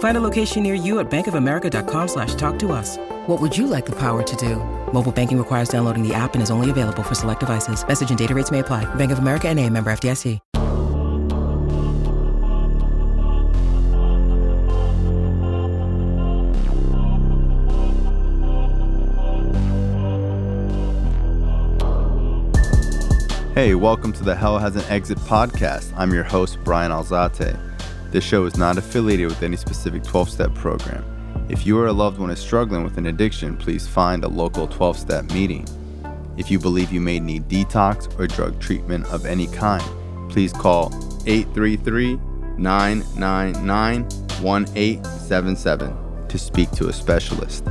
Find a location near you at bankofamerica.com slash talk to us. What would you like the power to do? Mobile banking requires downloading the app and is only available for select devices. Message and data rates may apply. Bank of America and a member FDIC. Hey, welcome to the Hell Has an Exit podcast. I'm your host, Brian Alzate. This show is not affiliated with any specific 12 step program. If you or a loved one is struggling with an addiction, please find a local 12 step meeting. If you believe you may need detox or drug treatment of any kind, please call 833 999 1877 to speak to a specialist.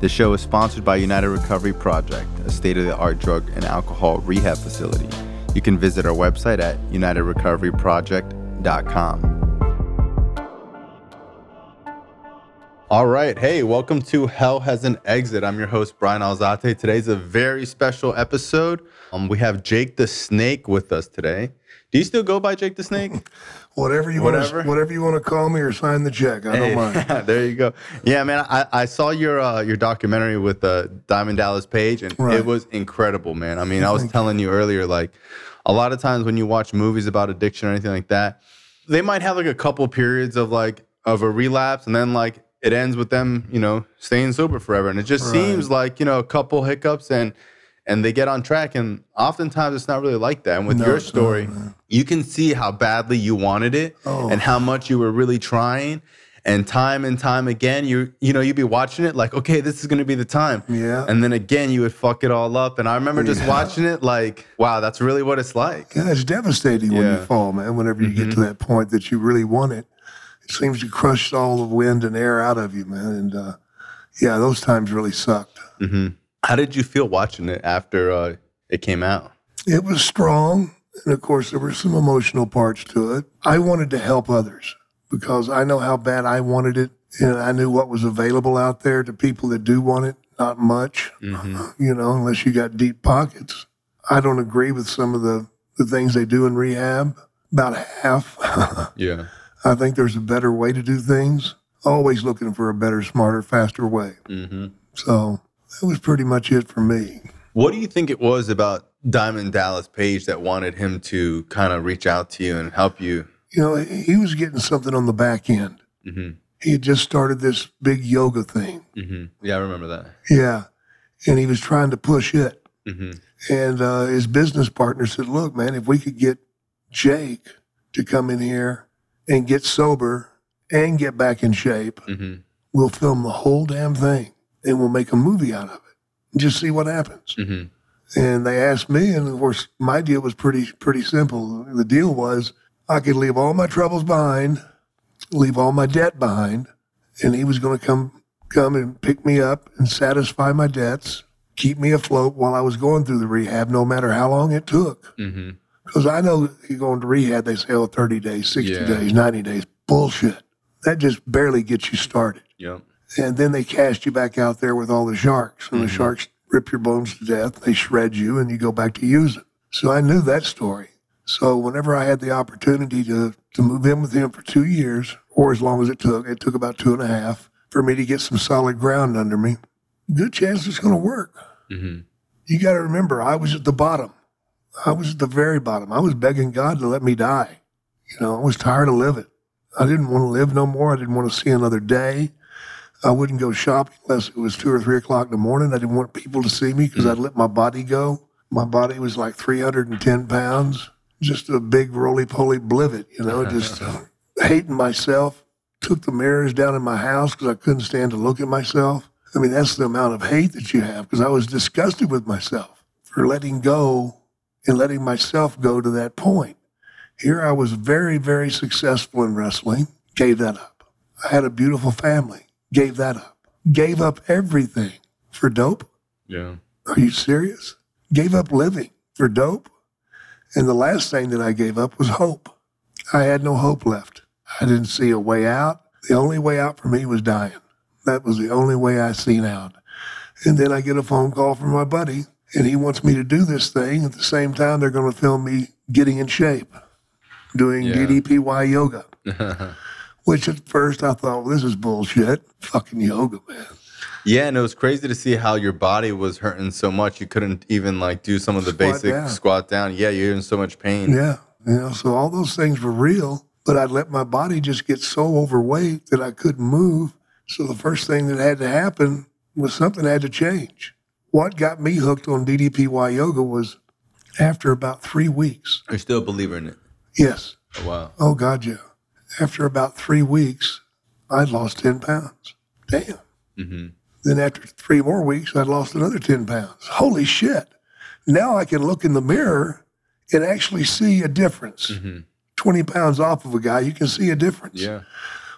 The show is sponsored by United Recovery Project, a state of the art drug and alcohol rehab facility. You can visit our website at unitedrecoveryproject.com. All right. Hey, welcome to Hell Has an Exit. I'm your host, Brian Alzate. Today's a very special episode. Um, we have Jake the Snake with us today. Do you still go by Jake the Snake? whatever you Whatever. want, to, whatever you want to call me or sign the check. I don't mind. there you go. Yeah, man. I, I saw your uh, your documentary with uh, Diamond Dallas Page, and Right. it was incredible, man. I mean, I was telling you earlier, like a lot of times when you watch movies about addiction or anything like that, they might have like a couple periods of like of a relapse, and then like it ends with them, you know, staying sober forever, and it just Right. seems like you know a couple hiccups and. And they get on track, and oftentimes it's not really like that. And with No, your story, man. you can see how badly you wanted it Oh. and how much you were really trying and time and time again you you know you'd be watching it like okay this is to be the time Yeah. and then again you would fuck it all up and i remember just Yeah. watching it like wow that's really what it's like Yeah, it's devastating when you fall, man. Whenever you get to mm-hmm. that point that you really want it, it seems to crush all the wind and air out of you, man. And uh, yeah, those times really sucked. hmm how did you feel watching it after uh, it came out It was strong, and of course, there were some emotional parts to it. I wanted to help others because I know how bad I wanted it, and I knew what was available out there to people that do want it. Not much, you know, unless you got deep pockets. I don't agree with some of the, the things they do in rehab, about half. yeah I think there's a better way to do things. Always looking for a better, smarter, faster way. hmm So that was pretty much it for me. what do you think it was about diamond dallas page that wanted him to kind of reach out to you and help you You know, he was getting something on the back end. hmm He had just started this big yoga thing. hmm yeah i remember that Yeah. And he was trying to push it. hmm And uh, his business partner said, Look, man, if we could get Jake to come in here and get sober and get back in shape, hmm we'll film the whole damn thing and we'll make a movie out of it. Just see what happens. hmm And they asked me, and of course, my deal was pretty pretty simple. The deal was I could leave all my troubles behind, leave all my debt behind, and he was going to come come and pick me up and satisfy my debts, keep me afloat while I was going through the rehab, no matter how long it took. hmm Because I know you go into rehab, they say, oh, 30 days, 60 Yeah. days, 90 days. Bullshit. That just barely gets you started yep and then they cast you back out there with all the sharks, and the sharks rip your bones to death. They shred you, and you go back to using. So I knew that story. So whenever I had the opportunity to to move in with him for two years, or as long as it took, it took about two and a half for me to get some solid ground under me. Good chance it's going to work. hmm You got to remember, I was at the bottom. I was at the very bottom. I was begging God to let me die. You know, I was tired of living. I didn't want to live no more. I didn't want to see another day. I wouldn't go shopping unless it was two or three o'clock in the morning. I didn't want people to see me because I'd let my body go. My body was like 310 pounds. just a big roly poly blivet, you know, just hating myself. Took the mirrors down in my house because I couldn't stand to look at myself. I mean, that's the amount of hate that you have because I was disgusted with myself for letting go and letting myself go to that point. Here I was very, very successful in wrestling, gave that up. I had a beautiful family, gave that up. Gave up everything for dope. Yeah. Are you serious? Gave up living for dope. And the last thing that I gave up was hope. I had no hope left. I didn't see a way out. The only way out for me was dying. That was the only way I seen out. And then I get a phone call from my buddy, and he wants me to do this thing. At the same time, they're going to film me getting in shape, doing Yeah. DDPY yoga. Which at first I thought, well, this is bullshit. Fucking yoga, man. Yeah, and it was crazy to see how your body was hurting so much you couldn't even like do some of the Squat basic down. squat down. Yeah, you're in so much pain. Yeah. You know, so all those things were real, but I'd let my body just get so overweight that I couldn't move. So the first thing that had to happen was something had to change. What got me hooked on DDPY yoga was after about three weeks. You're still a believer in it. Yes. Oh, wow. Oh, God, yeah. After about three weeks, I'd lost 10 pounds. Damn. hmm Then after three more weeks, I'd lost another 10 pounds. Holy shit. Now I can look in the mirror and actually see a difference. hmm 20 pounds off of a guy, you can see a difference. Yeah.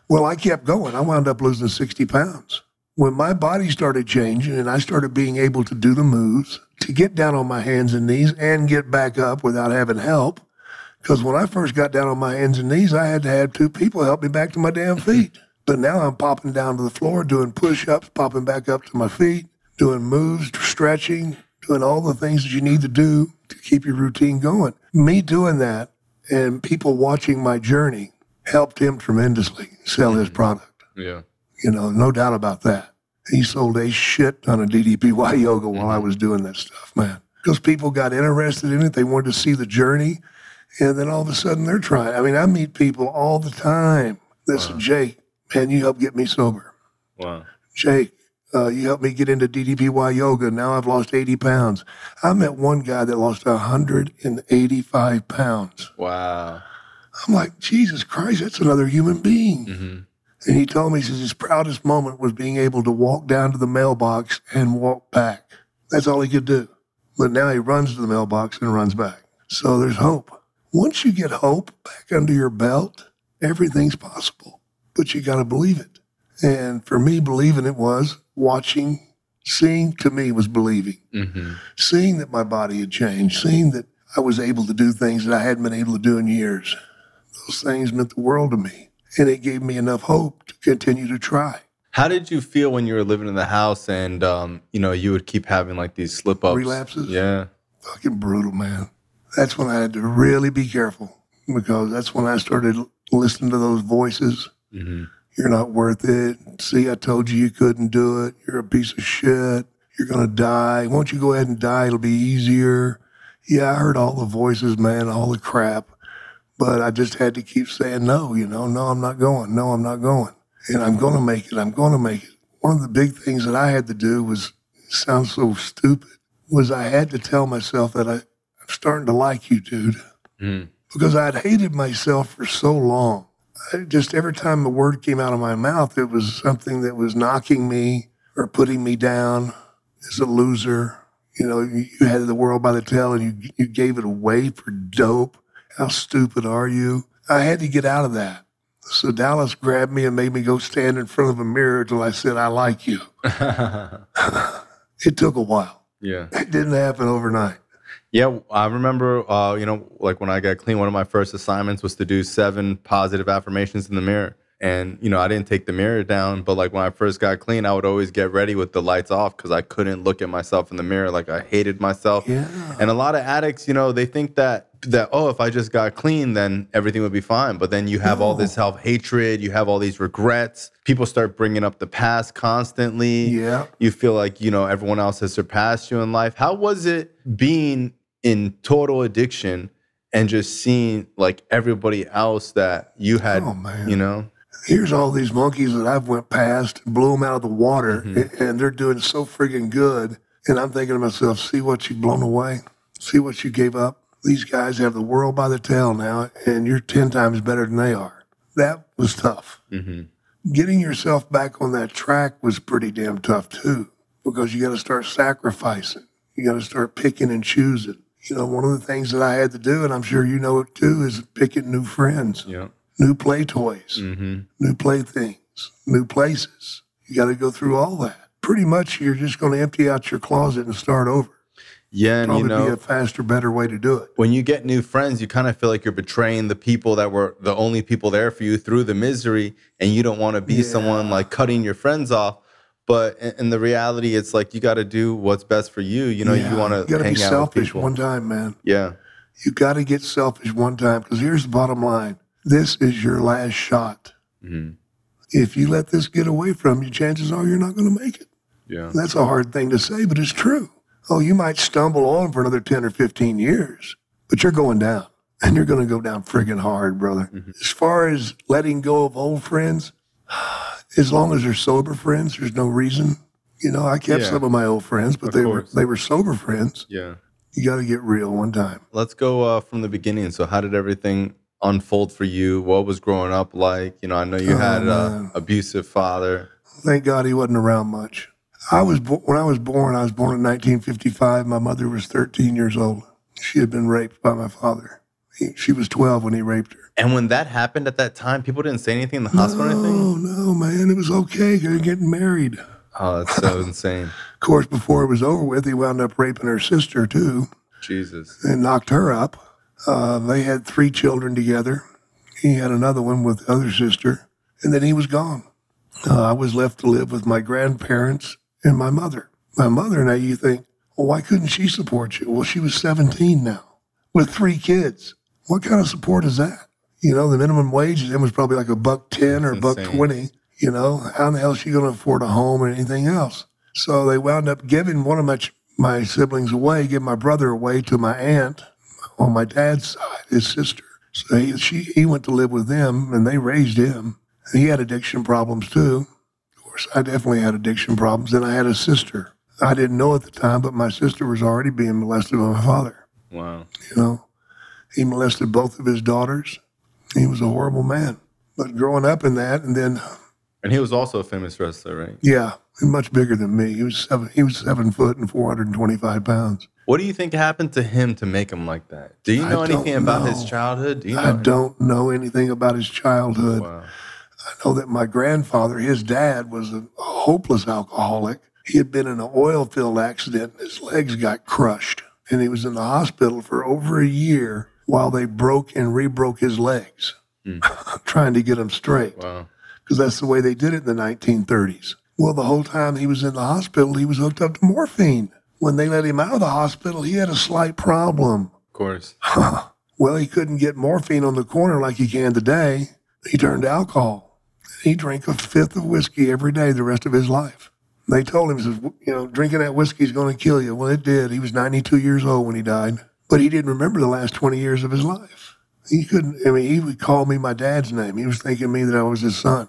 Well, I kept going. I wound up losing 60 pounds. When my body started changing and I started being able to do the moves, to get down on my hands and knees and get back up without having help, because when I first got down on my hands and knees, I had to have two people help me back to my damn feet. But now I'm popping down to the floor, doing push ups, popping back up to my feet, doing moves, stretching, doing all the things that you need to do to keep your routine going. Me doing that and people watching my journey helped him tremendously sell his mm-hmm. product. Yeah. You know, no doubt about that. He sold a shit ton of DDPY yoga while I was doing that stuff, man. Because people got interested in it. They wanted to see the journey. And then all of a sudden they're trying. I mean, I meet people all the time This say, Jake, man, you helped get me sober. Wow. Jake, uh, you helped me get into DDPY yoga. Now I've lost 80 pounds. I met one guy that lost 185 pounds. Wow. I'm like, Jesus Christ, that's another human being. hmm And he told me, he says, his proudest moment was being able to walk down to the mailbox and walk back. That's all he could do. But now he runs to the mailbox and runs back. So there's hope. Once you get hope back under your belt, everything's possible. But you got to believe it. And for me, believing it was watching, seeing to me was believing. hmm Seeing that my body had changed, seeing that I was able to do things that I hadn't been able to do in years. Those things meant the world to me. And it gave me enough hope to continue to try. How did you feel when you were living in the house and um, you know, you would keep having like these slip ups? Relapses? Yeah. Fucking brutal, man. That's when I had to really be careful because that's when I started listening to those voices. hmm You're not worth it. See, I told you you couldn't do it. You're a piece of shit. You're going to die. Won't you go ahead and die? It'll be easier. Yeah, I heard all the voices, man, all the crap. But I just had to keep saying no, you know, no, I'm not going. No, I'm not going. And I'm going to make it. I'm going to make it. One of the big things that I had to do was, it sounds so stupid, was I had to tell myself that I, I'm starting to like you, dude mm because I'd hated myself for so long. I just every time the word came out of my mouth, it was something that was knocking me or putting me down as a loser. You know, you, you had the world by the tail and you you gave it away for dope. How stupid are you? I had to get out of that. So Dallas grabbed me and made me go stand in front of a mirror till I said, I like you. It took a while. yeah. It didn't happen overnight. Yeah, I remember, uh, you know, like when I got clean, one of my first assignments was to do seven positive affirmations in the mirror. And, you know, I didn't take the mirror down, but like when I first got clean, I would always get ready with the lights off because I couldn't look at myself in the mirror. Like I hated myself. Yeah. And a lot of addicts, you know, they think that, that, oh, if I just got clean, then everything would be fine. But then you have all this self hatred, you have all these regrets. People start bringing up the past constantly Yeah. you feel like you know everyone else has surpassed you in life how was it being in total addiction and just seeing like everybody else that you had Oh, man. you know here's all these monkeys that I've went past, blew them out of the water, Mm-hmm. and they're doing so friggin' good. And I'm thinking to myself, see what you've blown away, see what you gave up. These guys have the world by the tail now, and you're 10 times better than they are. That was tough. Mm-hmm. Getting yourself back on that track was pretty damn tough too, because you got to start sacrificing. You got to start picking and choosing. You know, one of the things that I had to do, and I'm sure you know it too, is picking new friends, Yeah. New play toys, Mm-hmm. new playthings, new places. You got to go through all that. Pretty much, you're just going to empty out your closet and start over. Yeah, and Probably you know, be a faster, better way to do it. when you get new friends, you kind of feel like you're betraying the people that were the only people there for you through the misery, and you don't want to be someone like cutting your friends off. But in, the reality, it's like you got to do what's best for you. You know, you want to You got to hang be out selfish with people. one time, man. yeah, You got to get selfish one time because here's the bottom line: this is your last shot. Mhm. If you let this get away from you, chances are you're not going to make it. yeah, That's a hard thing to say, but it's true. Oh, you might stumble on for another 10 or 15 years, but you're going down and you're going to go down friggin' hard, brother. Mm-hmm. As far as letting go of old friends, as long as they're sober friends, there's no reason. You know, I kept Yeah. some of my old friends, but Of they were they were sober friends. yeah. You got to get real one time. Let's go uh, from the beginning. So, how did everything unfold for you? What was growing up like? You know, I know you Oh, had an man. abusive father. Thank God he wasn't around much. I was bo- when I was born. I was born in 1955. My mother was 13 years old. She had been raped by my father. He, she was 12 when he raped her. And when that happened at that time, people didn't say anything in the hospital or anything. Oh no, man! It was okay. They're getting married. Oh, that's so insane. Of course, before it was over with, he wound up raping her sister too, Jesus. and knocked her up. Uh, they had three children together. He had another one with the other sister, and then he was gone. Uh, I was left to live with my grandparents and my mother. My mother, now you think, well, why couldn't she support you? Well, she was 17 now with three kids. What kind of support is that? You know, the minimum wage then was probably like a buck 10 or a buck 20. You know, how in the hell is she going to afford a home or anything else? So they wound up giving one of my, my siblings away, giving my brother away to my aunt on my dad's side, his sister. So he, she, he went to live with them and they raised him. He had addiction problems too. Of course, I definitely had addiction problems. And I had a sister. I didn't know at the time, but my sister was already being molested by my father. Wow. You know, he molested both of his daughters. He was a horrible man. But growing up in that, and then And he was also a famous wrestler, right? yeah, much bigger than me. He was seven. He was seven foot and four hundred and twenty-five pounds. What do you think happened to him to make him like that? Do you I know anything don't about his childhood? Do you know? I don't know anything about his childhood. Wow. I know that my grandfather, his dad, was a hopeless alcoholic. He had been in an oil field accident and his legs got crushed. And he was in the hospital for over a year while they broke and rebroke his legs, hmm. trying to get him straight. Wow. Because that's the way they did it in the 1930s. Well, the whole time he was in the hospital, he was hooked up to morphine. When they let him out of the hospital, he had a slight problem. Of course. Well, he couldn't get morphine on the corner like he can today. He turned to alcohol. He drank a fifth of whiskey every day the rest of his life. They told him, says, you know, drinking that whiskey is going to kill you. Well, it did. He was 92 years old when he died, but he didn't remember the last 20 years of his life. He couldn't, I mean, he would call me my dad's name. He was thinking me that I was his son,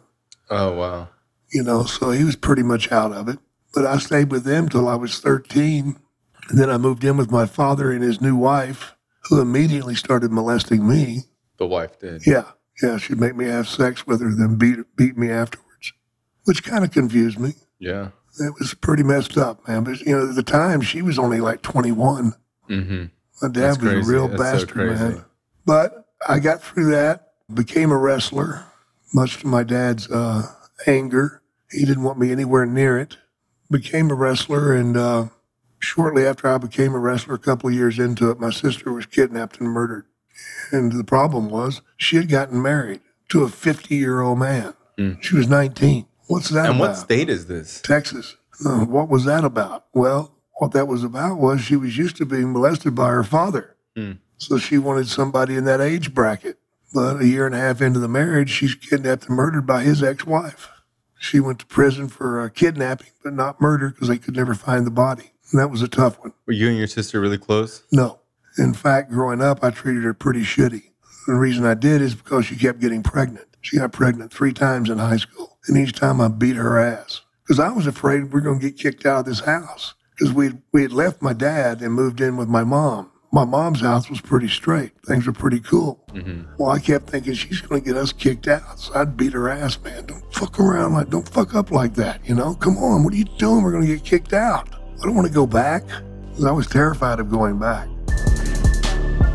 Oh wow. you know, so he was pretty much out of it. But I stayed with them till I was 13. And then I moved in with my father and his new wife, who immediately started molesting me. The wife did. Yeah, yeah, she'd make me have sex with her, then beat beat me afterwards, which kind of confused me. Yeah. It was pretty messed up, man. But you know, at the time she was only like 21. Mm-hmm. My dad That's was crazy. a real That's bastard, crazy. man. But I got through that, became a wrestler, much to my dad's uh, anger. He didn't want me anywhere near it. Became a wrestler, and uh, shortly after I became a wrestler, a couple of years into it, my sister was kidnapped and murdered. And the problem was she had gotten married to a 50 year old man. She was 19. What's that. And about? what state is this? Texas. Uh, what was that about? Well, what that was about was she was used to being molested by her father. Hmm. So she wanted somebody in that age bracket. But a year and a half into the marriage, she's kidnapped and murdered by his ex wife. She went to prison for uh, kidnapping, but not murder because they could never find the body. And that was a tough one. Were you and your sister really close? No. In fact, growing up, I treated her pretty shitty. The reason I did is because she kept getting pregnant. She got pregnant three times in high school. And each time I beat her ass. Because I was afraid we are going to get kicked out of this house. Because we we had left my dad and moved in with my mom. My mom's house was pretty straight. Things were pretty cool. Mm-hmm. Well, I kept thinking she's going to get us kicked out. So I'd beat her ass, man. Don't fuck around like, don't fuck up like that, you know? Come on, what are you doing? We're going to get kicked out. I don't want to go back. I was terrified of going back.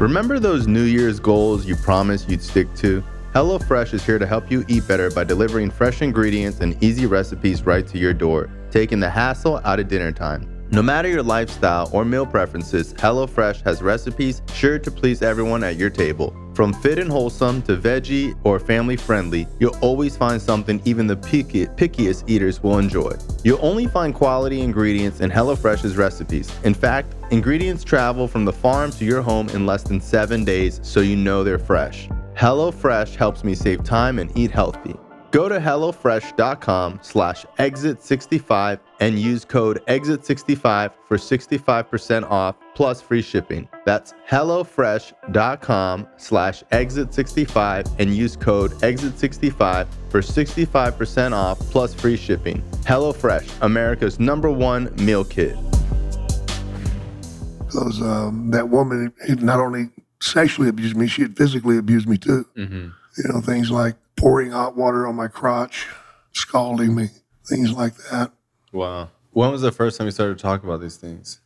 Remember those New Year's goals you promised you'd stick to? HelloFresh is here to help you eat better by delivering fresh ingredients and easy recipes right to your door, taking the hassle out of dinner time. No matter your lifestyle or meal preferences, HelloFresh has recipes sure to please everyone at your table. From fit and wholesome to veggie or family friendly, you'll always find something even the pickiest eaters will enjoy. You'll only find quality ingredients in HelloFresh's recipes. In fact, ingredients travel from the farm to your home in less than seven days, so you know they're fresh. HelloFresh helps me save time and eat healthy. Go to HelloFresh.com slash exit65 and use code exit65 for 65% off plus free shipping. That's HelloFresh.com slash exit65 and use code exit65 for 65% off plus free shipping. HelloFresh, America's number one meal kit. Because um, that woman had not only sexually abused me, she had physically abused me too. You know, things like pouring hot water on my crotch, scalding me, things like that. Wow. When was the first time you started to talk about these things?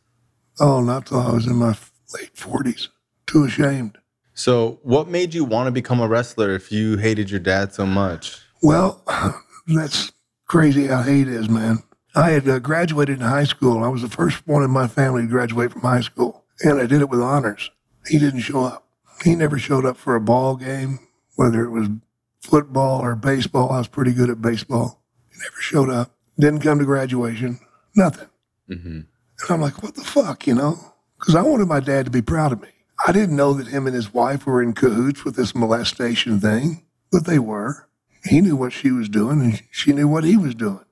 Oh, not till I was in my late 40s. Too ashamed. So, what made you want to become a wrestler if you hated your dad so much? Well, that's crazy how hate is, man. I had uh, graduated in high school. I was the first one in my family to graduate from high school, and I did it with honors. He didn't show up. He never showed up for a ball game, whether it was football or baseball. I was pretty good at baseball. He never showed up. Didn't come to graduation. Nothing. Mm-hmm. And I'm like, what the fuck, you know? Because I wanted my dad to be proud of me. I didn't know that him and his wife were in cahoots with this molestation thing, but they were. He knew what she was doing, and she knew what he was doing.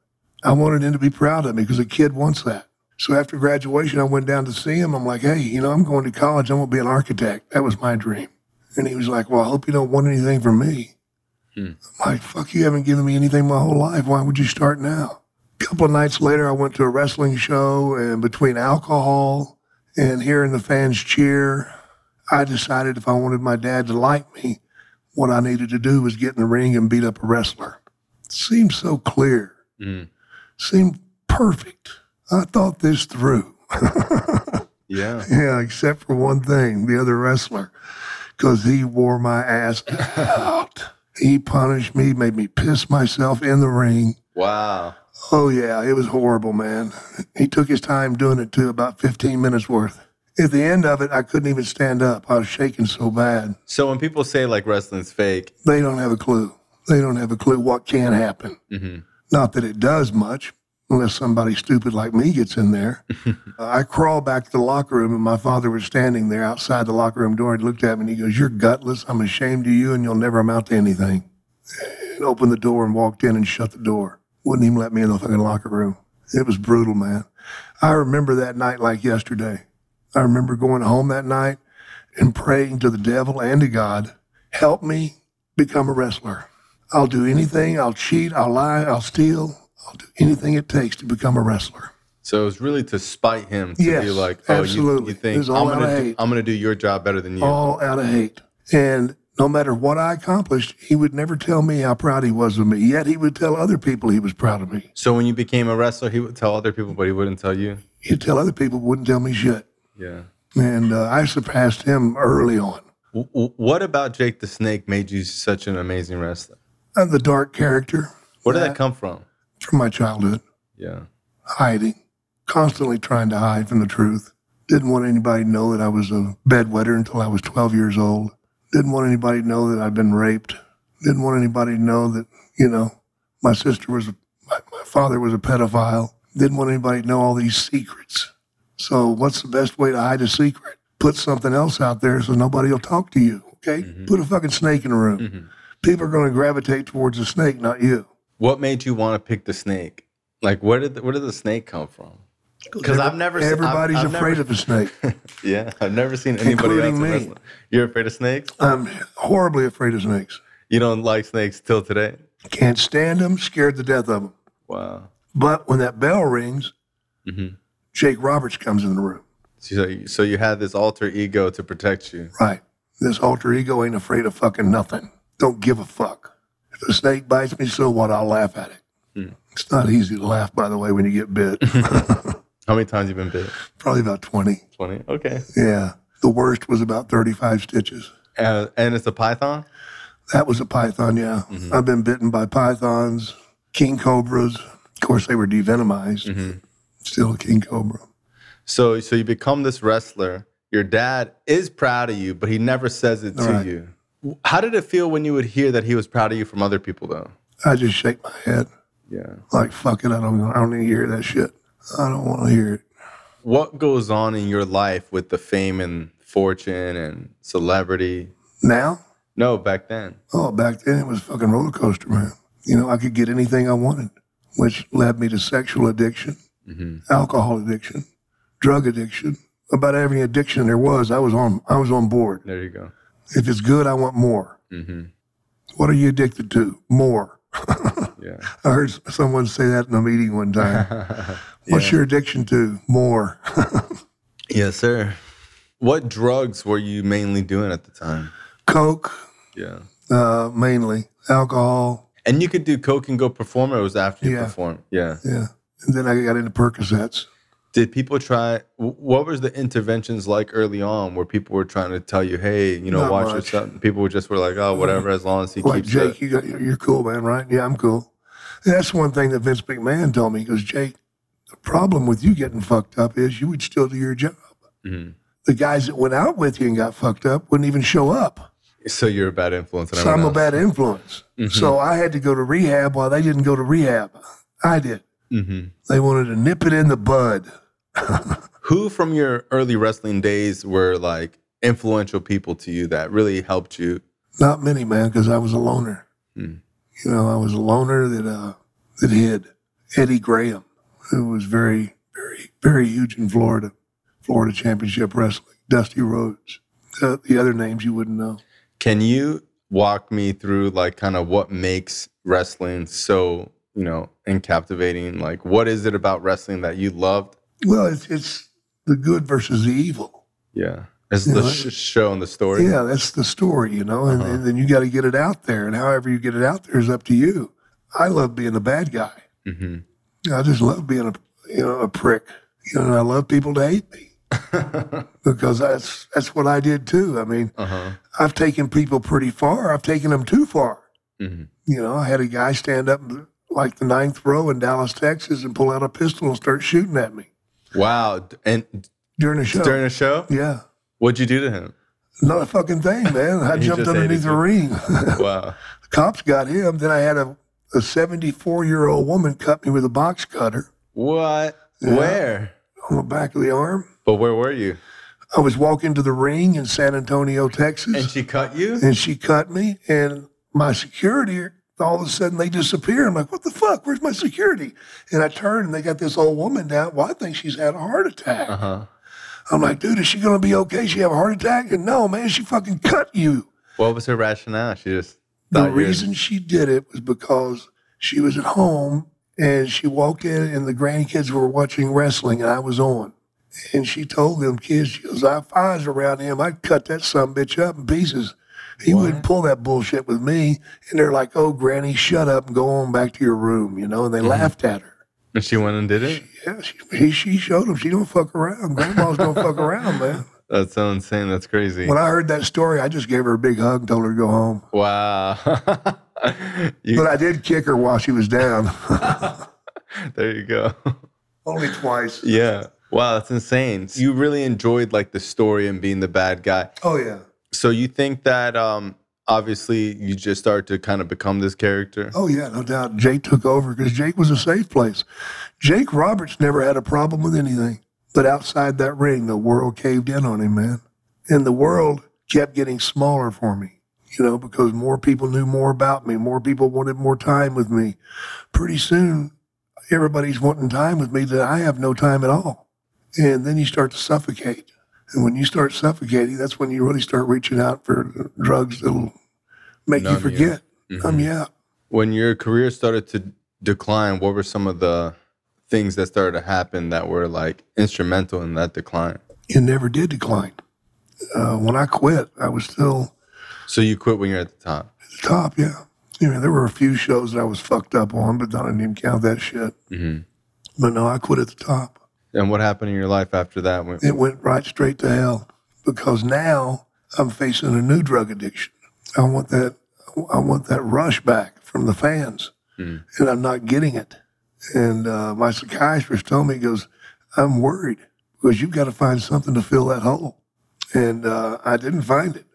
I wanted him to be proud of me because a kid wants that. So after graduation, I went down to see him. I'm like, hey, you know, I'm going to college. I'm going to be an architect. That was my dream. And he was like, well, I hope you don't want anything from me. Hmm. I'm like, fuck, you haven't given me anything my whole life. Why would you start now? A couple of nights later, I went to a wrestling show, and between alcohol and hearing the fans cheer, I decided if I wanted my dad to like me, what I needed to do was get in the ring and beat up a wrestler. It seemed so clear, hmm. seemed perfect. I thought this through. Yeah. Yeah, except for one thing, the other wrestler, because he wore my ass out. He punished me, made me piss myself in the ring. Wow. Oh, yeah, it was horrible, man. He took his time doing it too, about 15 minutes worth. At the end of it, I couldn't even stand up. I was shaking so bad. So, when people say like wrestling's fake, They don't have a clue. They don't have a clue what can happen. Mm-hmm. Not that it does much, unless somebody stupid like me gets in there. Uh, I crawled back to the locker room, and my father was standing there outside the locker room door. He looked at me and he goes, You're gutless. I'm ashamed of you, and you'll never amount to anything. And opened the door and walked in and shut the door. Wouldn't even let me in the fucking locker room. It was brutal, man. I remember that night like yesterday. I remember going home that night and praying to the devil and to God, help me become a wrestler. I'll do anything. I'll cheat. I'll lie. I'll steal. I'll do anything it takes to become a wrestler. so it's really to spite him to Yes, be like, oh, you, absolutely. you think all I'm gonna do. I'm gonna do your job better than you. All out of hate. And no matter what I accomplished, he would never tell me how proud he was of me. Yet he would tell other people he was proud of me. So when you became a wrestler, he would tell other people, but he wouldn't tell you. He'd tell other people, wouldn't tell me shit. Yeah. And uh, I surpassed him early on. W- what about Jake the Snake made you such an amazing wrestler? And the dark character Where did that come from? From my childhood. Yeah. hiding, constantly trying to hide from the truth. Didn't want anybody to know that I was a bedwetter until I was 12 years old. Didn't want anybody to know that I'd been raped. Didn't want anybody to know that, you know, my sister was, a, my, my father was a pedophile. Didn't want anybody to know all these secrets. So, what's the best way to hide a secret? Put something else out there so nobody will talk to you. Okay? Mm-hmm. Put a fucking snake in a room. Mm-hmm. People are going to gravitate towards the snake, not you. What made you want to pick the snake? Like, where did the, where did the snake come from? Because I've never se- I've- Everybody's I've afraid never- of a snake. Yeah, I've never seen anybody else Including me. You're afraid of snakes? I'm horribly afraid of snakes. You don't like snakes till today? Can't stand them, scared to death of them. Wow. But when that bell rings, Mm-hmm. Jake Roberts comes in the room. So, you- so you had this alter ego to protect you. Right. This alter ego ain't afraid of fucking nothing. Don't give a fuck. If a snake bites me, so what? I'll laugh at it. Hmm. It's not easy to laugh, by the way, when you get bit. How many times you been bit? Probably about 20. 20. Okay. Yeah. The worst was about 35 stitches. Uh, and it's a python? That was a python, yeah. Mm-hmm. I've been bitten by pythons, king cobras. Of course, they were devenomized. Mm-hmm. Still a king cobra. So, so you become this wrestler. Your dad is proud of you, but he never says it to Right. you. How did it feel when you would hear that he was proud of you from other people, though? I just shake my head Yeah. like, fuck it. I don't, I don't need to hear that shit. I don't want to hear it. What goes on in your life with the fame and fortune and celebrity? Now, No, back then. Oh, back then it was fucking roller coaster, man. You know, I could get anything I wanted, which led me to sexual addiction, mm-hmm. alcohol addiction, drug addiction. About every addiction there was, I was on. I was on board. There you go. If it's good, I want more. hmm What are you addicted to? More. Yeah. I heard someone say that in a meeting one time. What's your addiction to? More. yes, sir. What drugs were you mainly doing at the time? Coke, Yeah. uh, mainly alcohol. And you could do coke and go perform, or it was after you Yeah. perform? Yeah. Yeah, and then I got into Percocets. Did people try? What was the interventions like early on, where people were trying to tell you, "Hey, you know, Not watch much. yourself"? People were just were like, "Oh, whatever, as long as he like keeps Jake, it." you got, you're cool, man, right? Yeah, I'm cool. And that's one thing that Vince McMahon told me. He goes, Jake, the problem with you getting fucked up is you would still do your job. Mhm. The guys that went out with you and got fucked up wouldn't even show up. So you're a bad influence. So I'm everyone a bad influence. So I had to go to rehab while they didn't go to rehab. I did. Mhm. They wanted to nip it in the bud. Who from your early wrestling days were like influential people to you that really helped you? Not many, man, because I was a loner. Hmm. You know, I was a loner that uh, that hid. Eddie Graham, who was very, very, very huge in Florida, Florida Championship Wrestling. Dusty Rhodes. Uh, the other names you wouldn't know. Can you walk me through like kind of what makes wrestling so you know and captivating? Like, what is it about wrestling that you loved? Well, it's it's the good versus the evil. Yeah, as You the know, sh- show and the story. Yeah, that's the story, you know, and, Uh-huh. and then you got to get it out there, and however you get it out there is up to you. I love being a bad guy. hmm I just love being a you know a prick. You know, and I love people to hate me because that's that's what I did too. I mean, uh huh. I've taken people pretty far. I've taken them too far. hmm You know, I had a guy stand up like the ninth row in Dallas, Texas, and pull out a pistol and start shooting at me Wow. And during the show. during a show, yeah, what'd you do to him? not a fucking thing, man. I jumped underneath the ring. Wow. The cops got him. Then I had a a 74 year old woman cut me with a box cutter What? Yeah. Where? on the back of the arm. But where were you? I was walking to the ring in San Antonio, Texas. And she cut you? and she cut me and my security all of a sudden they disappear. I'm like what the fuck? Where's my security? And i turn and they got this old woman down. Well i think she's had a heart attack. Uh huh. i'm like dude is she gonna be okay? She have a heart attack? And no man she fucking cut you. What was her rationale? She just the thought you were- reason she did it was because she was at home and she walked in and the grandkids were watching wrestling and i was on. And she told them kids she goes if i was around him. I'd cut that some bitch up in pieces he wouldn't pull that bullshit with me and they're like oh granny shut up and go on back to your room you know and they mm-hmm. laughed at her And she went and did it? yeah she, she showed them she don't fuck around grandmas don't fuck around man That's so insane. That's crazy. when i heard that story i just gave her a big hug and told her to go home Wow. you, but i did kick her while she was down there you go. only twice yeah. Wow, that's insane. You really enjoyed like the story and being the bad guy. oh yeah So you think that um obviously you just start to kind of become this character? Oh yeah, no doubt. Jake took over because Jake was a safe place. Jake Roberts never had a problem with anything, but outside that ring, the world caved in on him, man, and the world kept getting smaller for me. You know, because more people knew more about me, more people wanted more time with me. Pretty soon, everybody's wanting time with me that I have no time at all, and then you start to suffocate. And when you start suffocating, that's when you really start reaching out for drugs that'll make you you. forget. Mhm. Um, yeah. When your career started to decline, what were some of the things that started to happen that were like instrumental in that decline? It never did decline. Uh, when I quit, I was still So you quit when you're at the top. at the top. Yeah, you know, there were a few shows that I was fucked up on, but I didn't even count that shit. hmm But no, I quit at the top. And what happened in your life after that? When- It went right straight to hell because now I'm facing a new drug addiction. I want that. I want that rush back from the fans, Mm. and I'm not getting it. And uh, my psychiatrist told me, he goes, "I'm worried because you've got to find something to fill that hole." And uh, I didn't find it.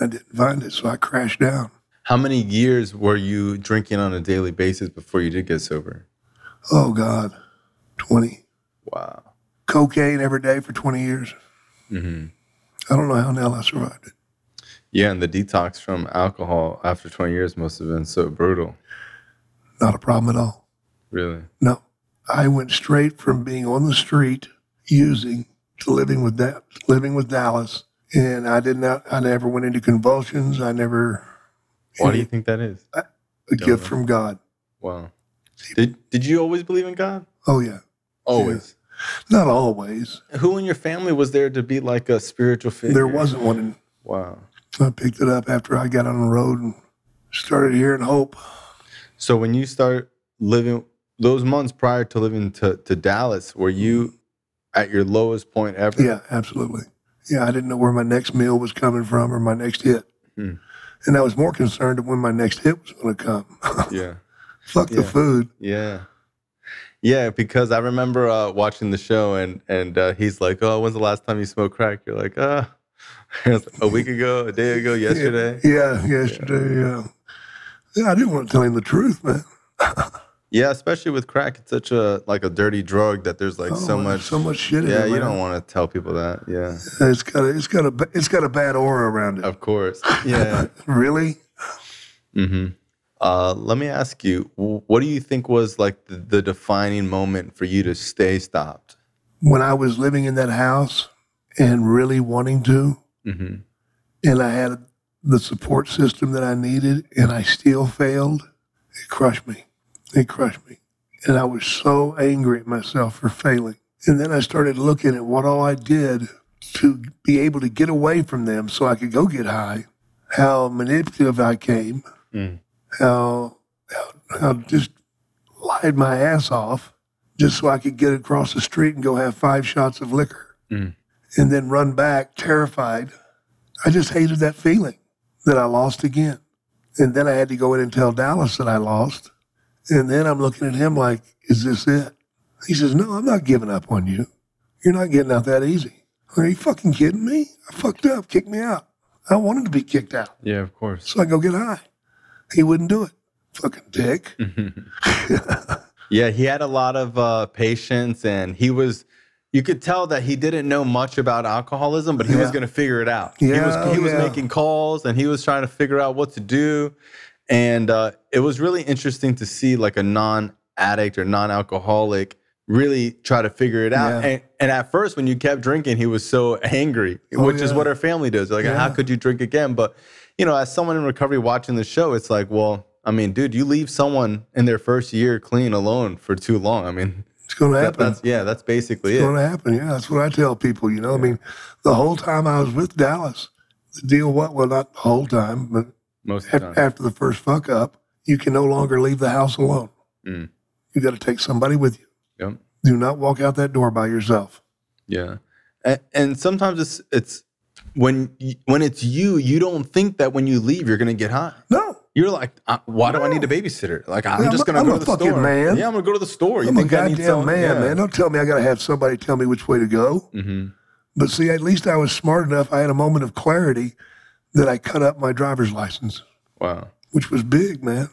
I didn't find it, so I crashed down. How many years were you drinking on a daily basis before you did get sober? Oh God, twenty Wow. cocaine every day for twenty years. hmm I don't know how hell I survived it. Yeah, and the detox from alcohol after 20 years must have been so brutal. Not a problem at all. Really? No, I went straight from being on the street using to living with that, living with Dallas, and I did not. I never went into convulsions. I never. Why do you think that is? A gift from God. Wow. Did Did you always believe in God? Oh yeah, Always. not always. Who in your family was there to be like a spiritual figure? There wasn't one. In, Wow. I picked it up after I got on the road and started hearing hope. So when you start living those months prior to living to, to Dallas, were you at your lowest point ever? Yeah, absolutely. Yeah, I didn't know where my next meal was coming from or my next hit. Hmm. And I was more concerned of when my next hit was going to come. Yeah. Fuck the food. Yeah. Yeah, because I remember uh, watching the show and and uh, he's like, "Oh, when's the last time you smoked crack?" You're like, "Uh, a week ago, a day ago, yesterday." Yeah, yesterday. Yeah. yeah, I didn't want to tell him the truth, man. Yeah, especially with crack, it's such a like a dirty drug that there's like so Oh, much. so much shit. in Yeah, you don't want to tell people that. Yeah, It's got a, it's got a, it's got a bad aura around it. of course. Yeah. Really? hmm Uh, let me ask you, what do you think was like the, the defining moment for you to stay stopped? When I was living in that house and really wanting to, hmm and I had the support system that I needed, and I still failed, it crushed me. It crushed me. And I was so angry at myself for failing. And then I started looking at what all I did to be able to get away from them so I could go get high, how manipulative I came, Mm. How, how, how just lied my ass off just so I could get across the street and go have five shots of liquor Mm. and then run back terrified. I just hated that feeling that I lost again. And then I had to go in and tell Dallas that I lost. And then I'm looking at him like, is this it? He says, no, I'm not giving up on you. You're not getting out that easy. Are you fucking kidding me? I fucked up, kicked me out. I wanted to be kicked out. Yeah, of course. So I go get high. He wouldn't do it. Fucking dick. yeah, he had a lot of uh, patience, and he was. You could tell that he didn't know much about alcoholism, but he was going to figure it out. he was Yeah, he was yeah. making calls, and he was trying to figure out what to do. And uh, it was really interesting to see like a non-addict or non-alcoholic really try to figure it out. Yeah. And, and at first, when you kept drinking, he was so angry, Oh, which is what our family does. Like, how could you drink again? But you know, as someone in recovery watching the show, it's like, well, I mean, dude, you leave someone in their first year clean alone for too long. I mean, It's going to happen. that's yeah, that's basically It's it. going to happen. Yeah, that's what I tell people. You know, I mean, the whole time I was with Dallas, the deal what? Well, not the whole time, but Most of the time. after the first fuck up, you can no longer leave the house alone. Mm. You got to take somebody with you. Yep. Do not walk out that door by yourself. Yeah, and, and sometimes it's it's when when it's you, you don't think that when you leave, you're gonna get high. No, You're like, why do I need a babysitter? Like, I'm I'm just gonna I'm go a to the store. man. Yeah, I'm gonna go to the store. You I'm a think I need goddamn some- man, yeah. man. Don't tell me I got to have somebody tell me which way to go. hmm But see, at least I was smart enough. I had a moment of clarity that I cut up my driver's license, Wow. which was big, man.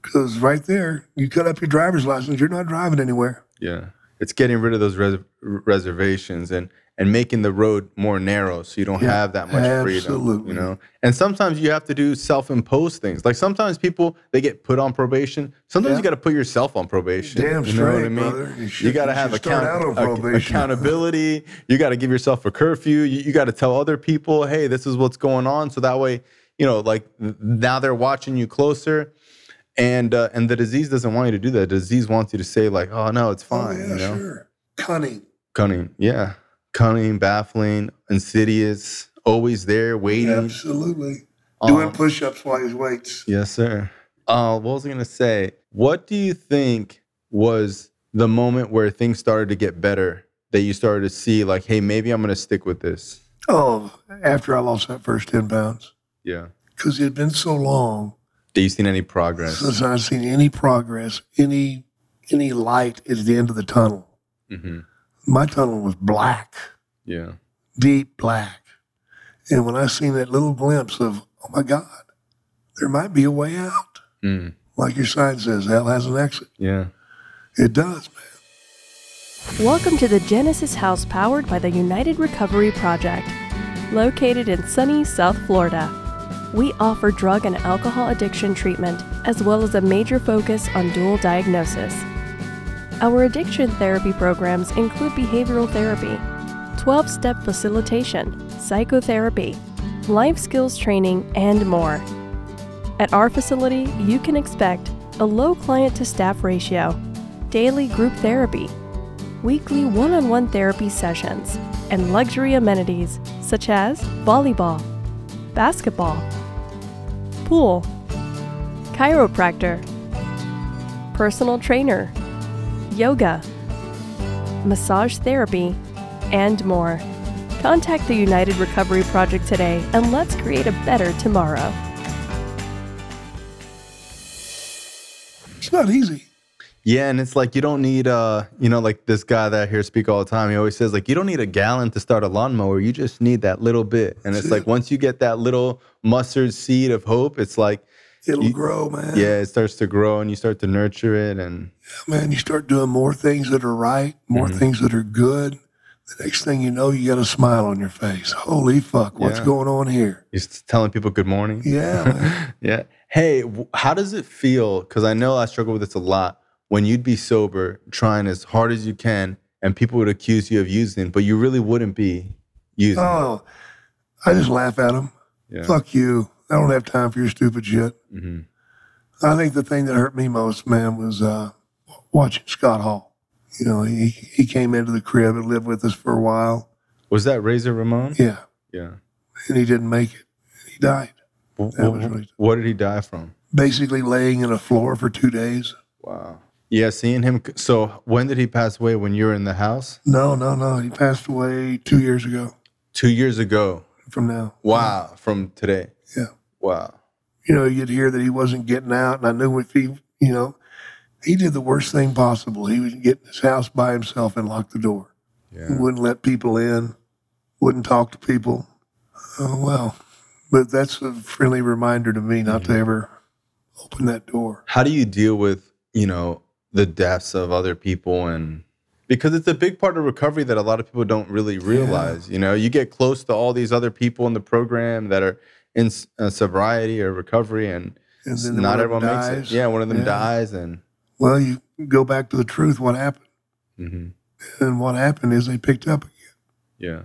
Because right there, you cut up your driver's license, you're not driving anywhere. Yeah, it's getting rid of those res- reservations and and making the road more narrow, so you don't Yeah, have that much freedom. You know, and sometimes you have to do self-imposed things. Like sometimes people they get put on probation. Sometimes Yeah. you got to put yourself on probation. Damn you know what I straight, mean? brother. You You, got to have should start out on ac- probation. accountability. You got to give yourself a curfew. You, you got to tell other people, hey, this is what's going on, so that way, you know, like now they're watching you closer. And uh, and the disease doesn't want you to do that. The disease wants you to say like, "Oh no, it's fine." oh, yeah, you know, sure. Cunning. cunning. Yeah, cunning, baffling, insidious, always there, waiting. Absolutely. Uh, Doing push ups while he waits. Yes, sir. Uh, what was I gonna say? What do you think was the moment where things started to get better? That you started to see, like, hey, maybe I'm gonna stick with this. Oh, after I lost that first 10 pounds. Yeah. Because it had been so long Do you seen any progress? since I'd seen any progress, any any light at the end of the tunnel. hmm My tunnel was black, Yeah. deep black. And when I seen that little glimpse of, oh my God, there might be a way out. Mm. Like your sign says, hell has an exit. Yeah. It does, man. Welcome to the Genesis House powered by the United Recovery Project. Located in sunny South Florida, we offer drug and alcohol addiction treatment as well as a major focus on dual diagnosis. Our addiction therapy programs include behavioral therapy, 12 step facilitation, psychotherapy, life skills training, and more. At our facility, you can expect a low client to staff ratio, daily group therapy, weekly one on one therapy sessions, and luxury amenities such as volleyball, basketball, pool, chiropractor, personal trainer, yoga, massage therapy, and more. Contact the United Recovery Project today and let's create a better tomorrow. It's not easy. Yeah, and it's like you don't need uh, you know, like this guy that I hear speak all the time. He always says like you don't need a gallon to start a lawnmower. You just need that little bit. And it's like once you get that little mustard seed of hope, it's like It'll You- grow, man. yeah, it starts to grow and you start to nurture it and yeah, Man, you start doing more things that are right, more Mm-hmm. things that are good. The next thing you know, you got a smile on your face. Holy fuck, what's Yeah. going on here? you're telling people good morning. Yeah, man. Yeah. Hey, how does it feel? Because I know I struggle with this a lot. When you'd be sober, trying as hard as you can, and people would accuse you of using, but you really wouldn't be using. oh, I just laugh at them. Yeah. Fuck you. I don't have time for your stupid shit. hmm I think the thing that hurt me most, man, was uh, watching Scott Hall. You know, he he came into the crib and lived with us for a while. Was that Razor Ramon? Yeah, Yeah. and he didn't make it. He died. W- That was really- what did he die from? Basically, laying in a floor for two days. Wow. Yeah, seeing him. So when did he pass away? When you were in the house? No, no, no. He passed away two years ago Two years ago. from now. Wow. From today. Yeah. Wow. you know, you'd hear that he wasn't getting out. And I knew if he, you know, he did the worst thing possible. He would get in his house by himself and lock the door. He wouldn't let people in, wouldn't talk to people. Oh, well, but that's a friendly reminder to me not to ever open that door. How do you deal with, you know, the deaths of other people and because it's a big part of recovery that a lot of people don't really realize. You know, you get close to all these other people in the program that are in uh, sobriety or recovery, and, And not everyone makes dies. it. Yeah, one of them Yeah. dies, and Well, you go back to the truth. What happened? mhm. And what happened is they picked up again. Yeah.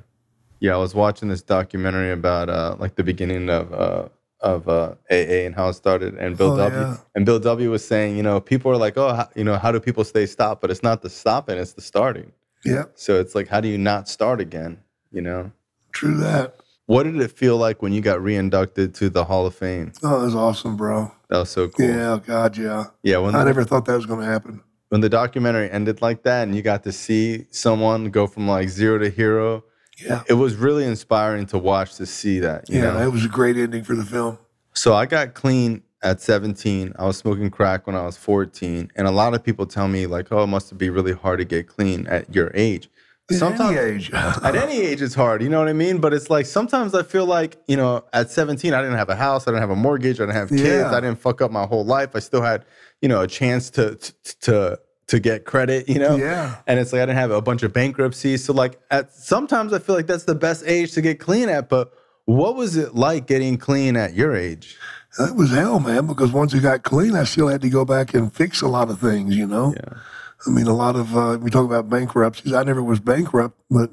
Yeah, I was watching this documentary about uh like the beginning of uh of uh AA and how it started and Bill Oh, W. yeah. And Bill W was saying, you know, people are like, "Oh, how, you know, how do people stay stopped?" But it's not the stopping, it's the starting. Yeah, So it's like how do you not start again, you know? true that. What did it feel like when you got reinducted to the Hall of Fame? Oh, it was awesome, bro. That was so cool. Yeah, God, yeah. Yeah, when I the, never thought that was going to happen. when the documentary ended like that and you got to see someone go from like zero to hero, Yeah. it was really inspiring to watch to see that, you Yeah, know. that was a great ending for the film. So I got clean at 17. I was smoking crack when I was 14. And a lot of people tell me, like, oh, it must be really hard to get clean at your age. At Sometimes any age. at any age it's hard, you know what I mean? But it's like sometimes I feel like, you know, at 17, I didn't have a house, I didn't have a mortgage, I didn't have kids, Yeah. I didn't fuck up my whole life. I still had, you know, a chance to to to, to get credit, you know? Yeah. And it's like I didn't have a bunch of bankruptcies. So like at sometimes I feel like that's the best age to get clean at, but what was it like getting clean at your age? That was hell, man, because once I got clean, I still had to go back and fix a lot of things, you know? Yeah. I mean, a lot of, uh, we talk about bankruptcies. I never was bankrupt, but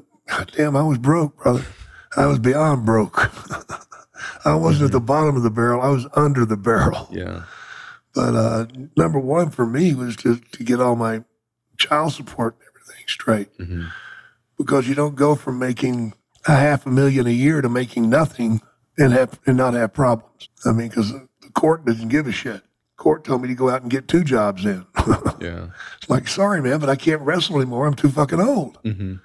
damn, I was broke, brother. I was beyond broke. I wasn't at the bottom of the barrel, I was under the barrel. Yeah. But uh, number one for me was to, to get all my child support and everything straight. Mhm. because you don't go from making a half a million a year to making nothing and have and not have problems. I mean, because the court doesn't give a shit. Court told me to go out and get two jobs in. Yeah. It's like, sorry, man, but I can't wrestle anymore. I'm too fucking old. hmm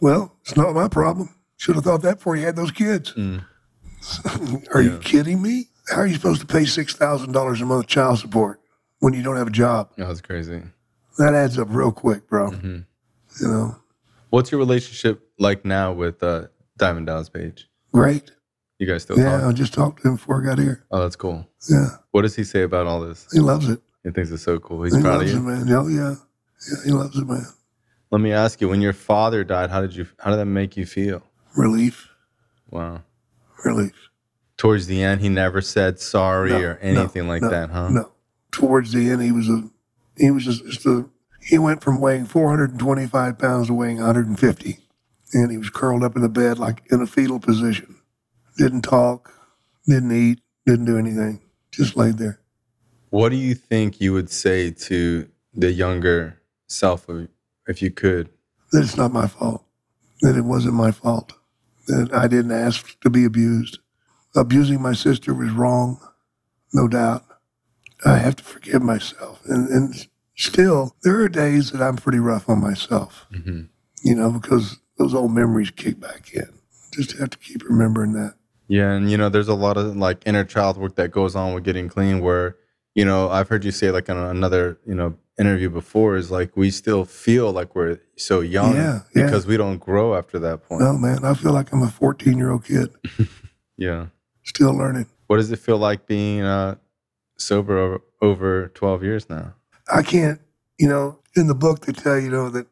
Well, it's not my problem. Should have thought that before you had those kids. are you kidding me? How are you supposed to pay six thousand dollars a month child support when you don't have a job? That was crazy. That adds up real quick, bro. Mm-hmm. You know, What's your relationship like now with uh, Diamond Dallas Page? great. You guys still Yeah, I talk? just talked to him before I got here. Oh, that's cool. Yeah, What does he say about all this? he loves it. He thinks it's so cool. He's he proud of you. it, man. Oh, yeah, yeah, he loves it, man. Let me ask you: When your father died, how did you? How did that make you feel? Relief, Wow. relief. Towards the end, he never said sorry No, or anything like no, that, huh? No. Towards the end, he was a, he was just, just a, he went from weighing 425 pounds to weighing 150, and he was curled up in the bed like in a fetal position. Didn't talk, didn't eat, didn't do anything. Just laid there. What do you think you would say to the younger self of, if you could? That it's not my fault. That it wasn't my fault. That I didn't ask to be abused. Abusing my sister was wrong, no doubt. I have to forgive myself. And, and still, there are days that I'm pretty rough on myself, Mm-hmm. you know, because those old memories kick back in. Just have to keep remembering that. Yeah, and you know, there's a lot of like inner child work that goes on with getting clean. Where you know, I've heard you say like in another you know interview before is like we still feel like we're so young Yeah, yeah. because we don't grow after that point. No, man, I feel like I'm a 14 year old kid, Yeah. still learning. What does it feel like being uh, sober over, over 12 years now? I can't, you know, in the book they tell you, you know, that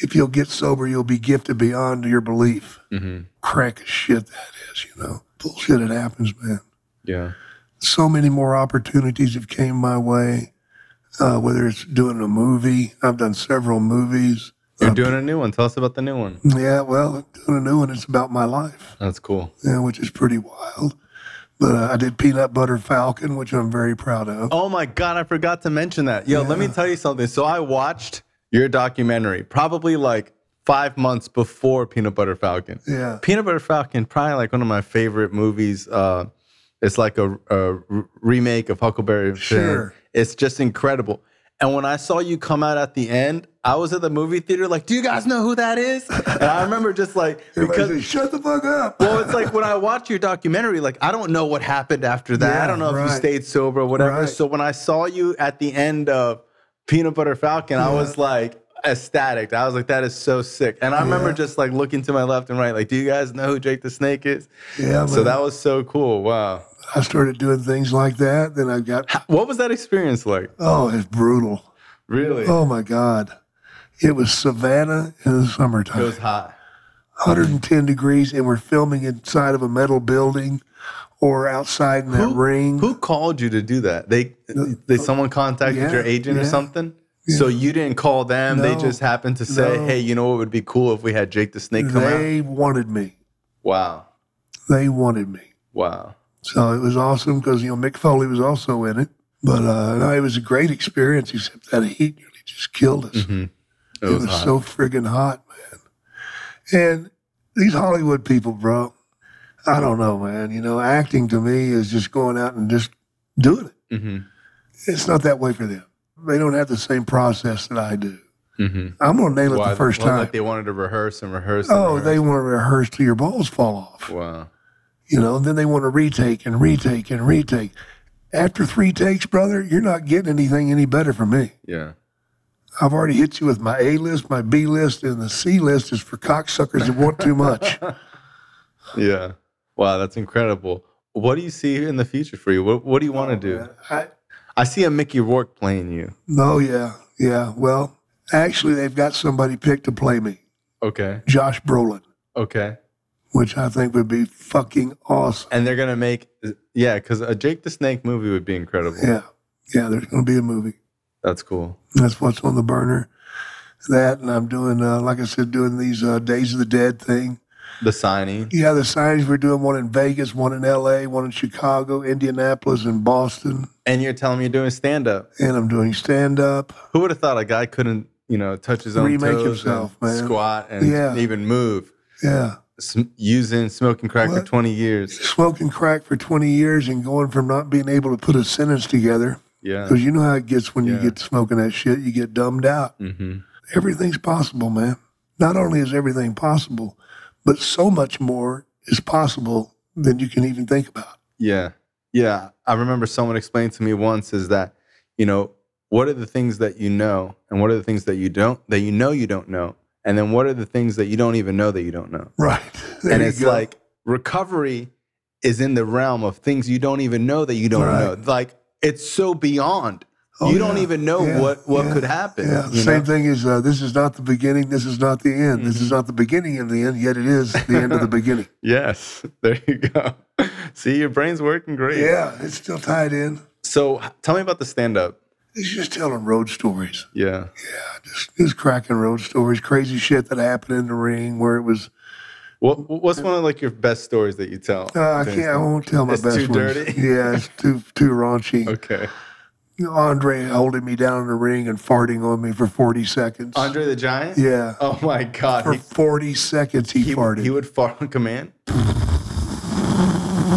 if you'll get sober, you'll be gifted beyond your belief. Mm-hmm. crack as shit that is, you know. Bullshit it happens, man. Yeah. So many more opportunities have came my way. Uh, whether it's doing a movie, I've done several movies. You're Uh, doing a new one. Tell us about the new one. Yeah, well, doing a new one, it's about my life, That's cool. yeah, which is pretty wild. But uh, I did Peanut Butter Falcon, which I'm very proud of. Oh my God, I forgot to mention that. Yo, let me tell you something. So I watched your documentary probably like five months before Peanut Butter Falcon. Yeah. Peanut Butter Falcon, probably like one of my favorite movies. Uh, it's like a remake of Huckleberry Finn. Sure. It's just incredible. And when I saw you come out at the end, I was at the movie theater like, do you guys know who that is? And I remember just like, because shut the fuck up. well, it's like when I watch your documentary, like I don't know what happened after that. I don't know if you stayed sober or whatever. Right. So when I saw you at the end of Peanut Butter Falcon, I was like ecstatic. I was like, that is so sick. And I remember just like looking to my left and right, like, do you guys know who Jake the Snake is? yeah, So that was so cool. Wow. I started doing things like that. Then I got, What was that experience like? oh, it's brutal. Really? Oh my God. It was Savannah in the summertime. It was hot. 110 degrees and we're filming inside of a metal building or outside in that Who, ring. who called you to do that? They, they someone contacted Yeah, your agent or yeah. something? So you didn't call them. they just happened to say, no. "Hey, you know what would be cool if we had Jake the Snake come out." They wanted me. Wow. They wanted me. Wow. So it was awesome because, you know, Mick Foley was also in it. But uh, no, it was a great experience, except that heat nearly just killed us. It It was, was so friggin' hot, man. And these Hollywood people, bro, I don't know, man. You know, acting to me is just going out and just doing it. Mhm. It's not that way for them. They don't have the same process that I do. Mhm. I'm gonna nail it the first well, time. Like they wanted to rehearse and rehearse. And oh, rehearse. they want to rehearse till your balls fall off. Wow. You know, and then they want to retake and retake and retake. After three takes, brother, you're not getting anything any better from me. Yeah. I've already hit you with my A list, my B list, and the C list is for cocksuckers that want too much. Yeah. Wow, that's incredible. What do you see in the future for you? What What do you want to do? I, I see a Mickey Rourke playing you. no, yeah, yeah. Well, actually, they've got somebody picked to play me, Okay. Josh Brolin, Okay. which I think would be fucking awesome. And they're gonna make yeah, because a Jake the Snake movie would be incredible. Yeah, yeah. There's going to be a movie. That's cool. That's what's on the burner. That, and I'm doing, uh, like I said, doing these uh, Days of the Dead thing. The signing. Yeah, the signings we're doing one in Vegas, one in L.A., one in Chicago, Indianapolis, and Boston. And you're telling me you're doing stand up. And I'm doing stand up. Who would have thought a guy couldn't you know, touch his own Remake toes, himself, and man. squat, and Yeah. even move. Yeah. Sm- using smoking crack for 20 years. Smoking crack for 20 years and going from not being able to put a sentence together. Yeah. Because you know how it gets when you get smoking that shit, you get dumbed out. hmm Everything's possible, man. Not only is everything possible, but so much more is possible than you can even think about. Yeah. Yeah. I remember someone explained to me once is that, you know, what are the things that you know and what are the things that you don't, that you know you don't know? And then what are the things that you don't even know that you don't know? Right. There and it's go. like recovery is in the realm of things you don't even know that you don't Right. know. Like it's so beyond. Oh, you don't even know Yeah. what what Yeah. could happen. Same know? thing is uh, this is not the beginning, this is not the end. This is Mm-hmm. not the beginning of the end, yet it is the end of the beginning. Yes. There you go. See, your brain's working great. Yeah, it's still tied in. So tell me about the stand up. He's just telling road stories. Yeah. Yeah, just, just cracking road stories, crazy shit that happened in the ring where it was. What what's one of like your best stories that you tell? Uh, I can't. I won't tell my It's best too ones. dirty? Yeah, it's too too raunchy. Okay. Andre holding me down in the ring and farting on me for forty seconds. Andre the Giant? Yeah, Oh my God. for He, forty seconds he, he, farted. he would fart on command?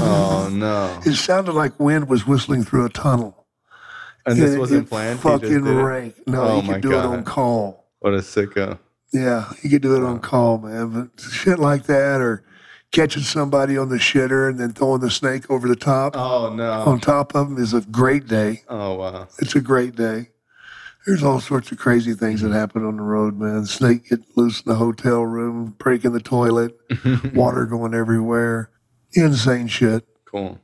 Oh no. it sounded like wind was whistling through a tunnel. And this wasn't it planned. Fucking rank. No, Oh he could do it on call. What a sicko. Yeah, he could do it on call, man. But shit like that, or catching somebody on the shitter and then throwing the snake over the top Oh no. on top of him is a great day. Oh wow. It's a great day. There's all sorts of crazy things that happen on the road, man. Snake getting loose in the hotel room, breaking the toilet, water going everywhere. Insane shit. Cool.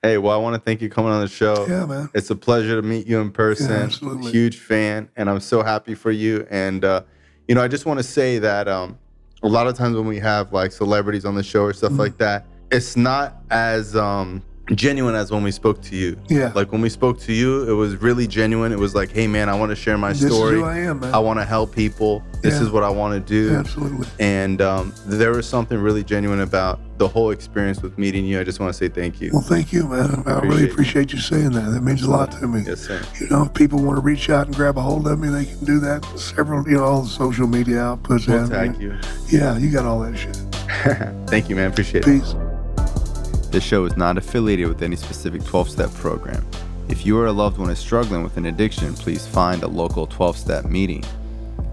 Hey, well, I want to thank you for coming on the show. Yeah, man. It's a pleasure to meet you in person. Yeah, absolutely. Huge fan, and I'm so happy for you. And uh, you know, I just want to say that um, a lot of times when we have like celebrities on the show or Mm-hmm. stuff like that, it's not as um, genuine as when we spoke to you. Yeah. Like when we spoke to you, it was really genuine. It was like, hey, man, I want to share my This is story. who I am, man. I want to help people. This Yeah. is what I want to do. Absolutely. And um, there was something really genuine about the whole experience with meeting you. I just want to say thank you. Well, thank you, man. I really Appreciate you. you saying that. That means a lot to me. Yes, sir. You know, if people want to reach out and grab a hold of me, they can do that. Several, you know, all the social media outputs. We'll tag you. Yeah, you got all that shit. Thank you, man. Appreciate it. Peace. This show is not affiliated with any specific 12 step program. If you or a loved one is struggling with an addiction, please find a local 12 step meeting.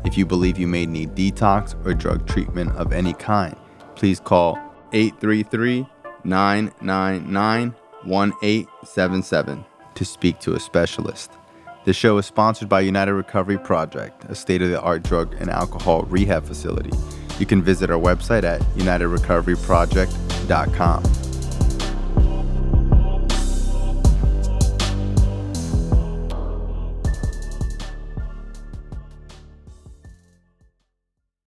If you believe you may need detox or drug treatment of any kind, please call 833 999 1877 to speak to a specialist. The show is sponsored by United Recovery Project, a state of the art drug and alcohol rehab facility. You can visit our website at unitedrecoveryproject.com.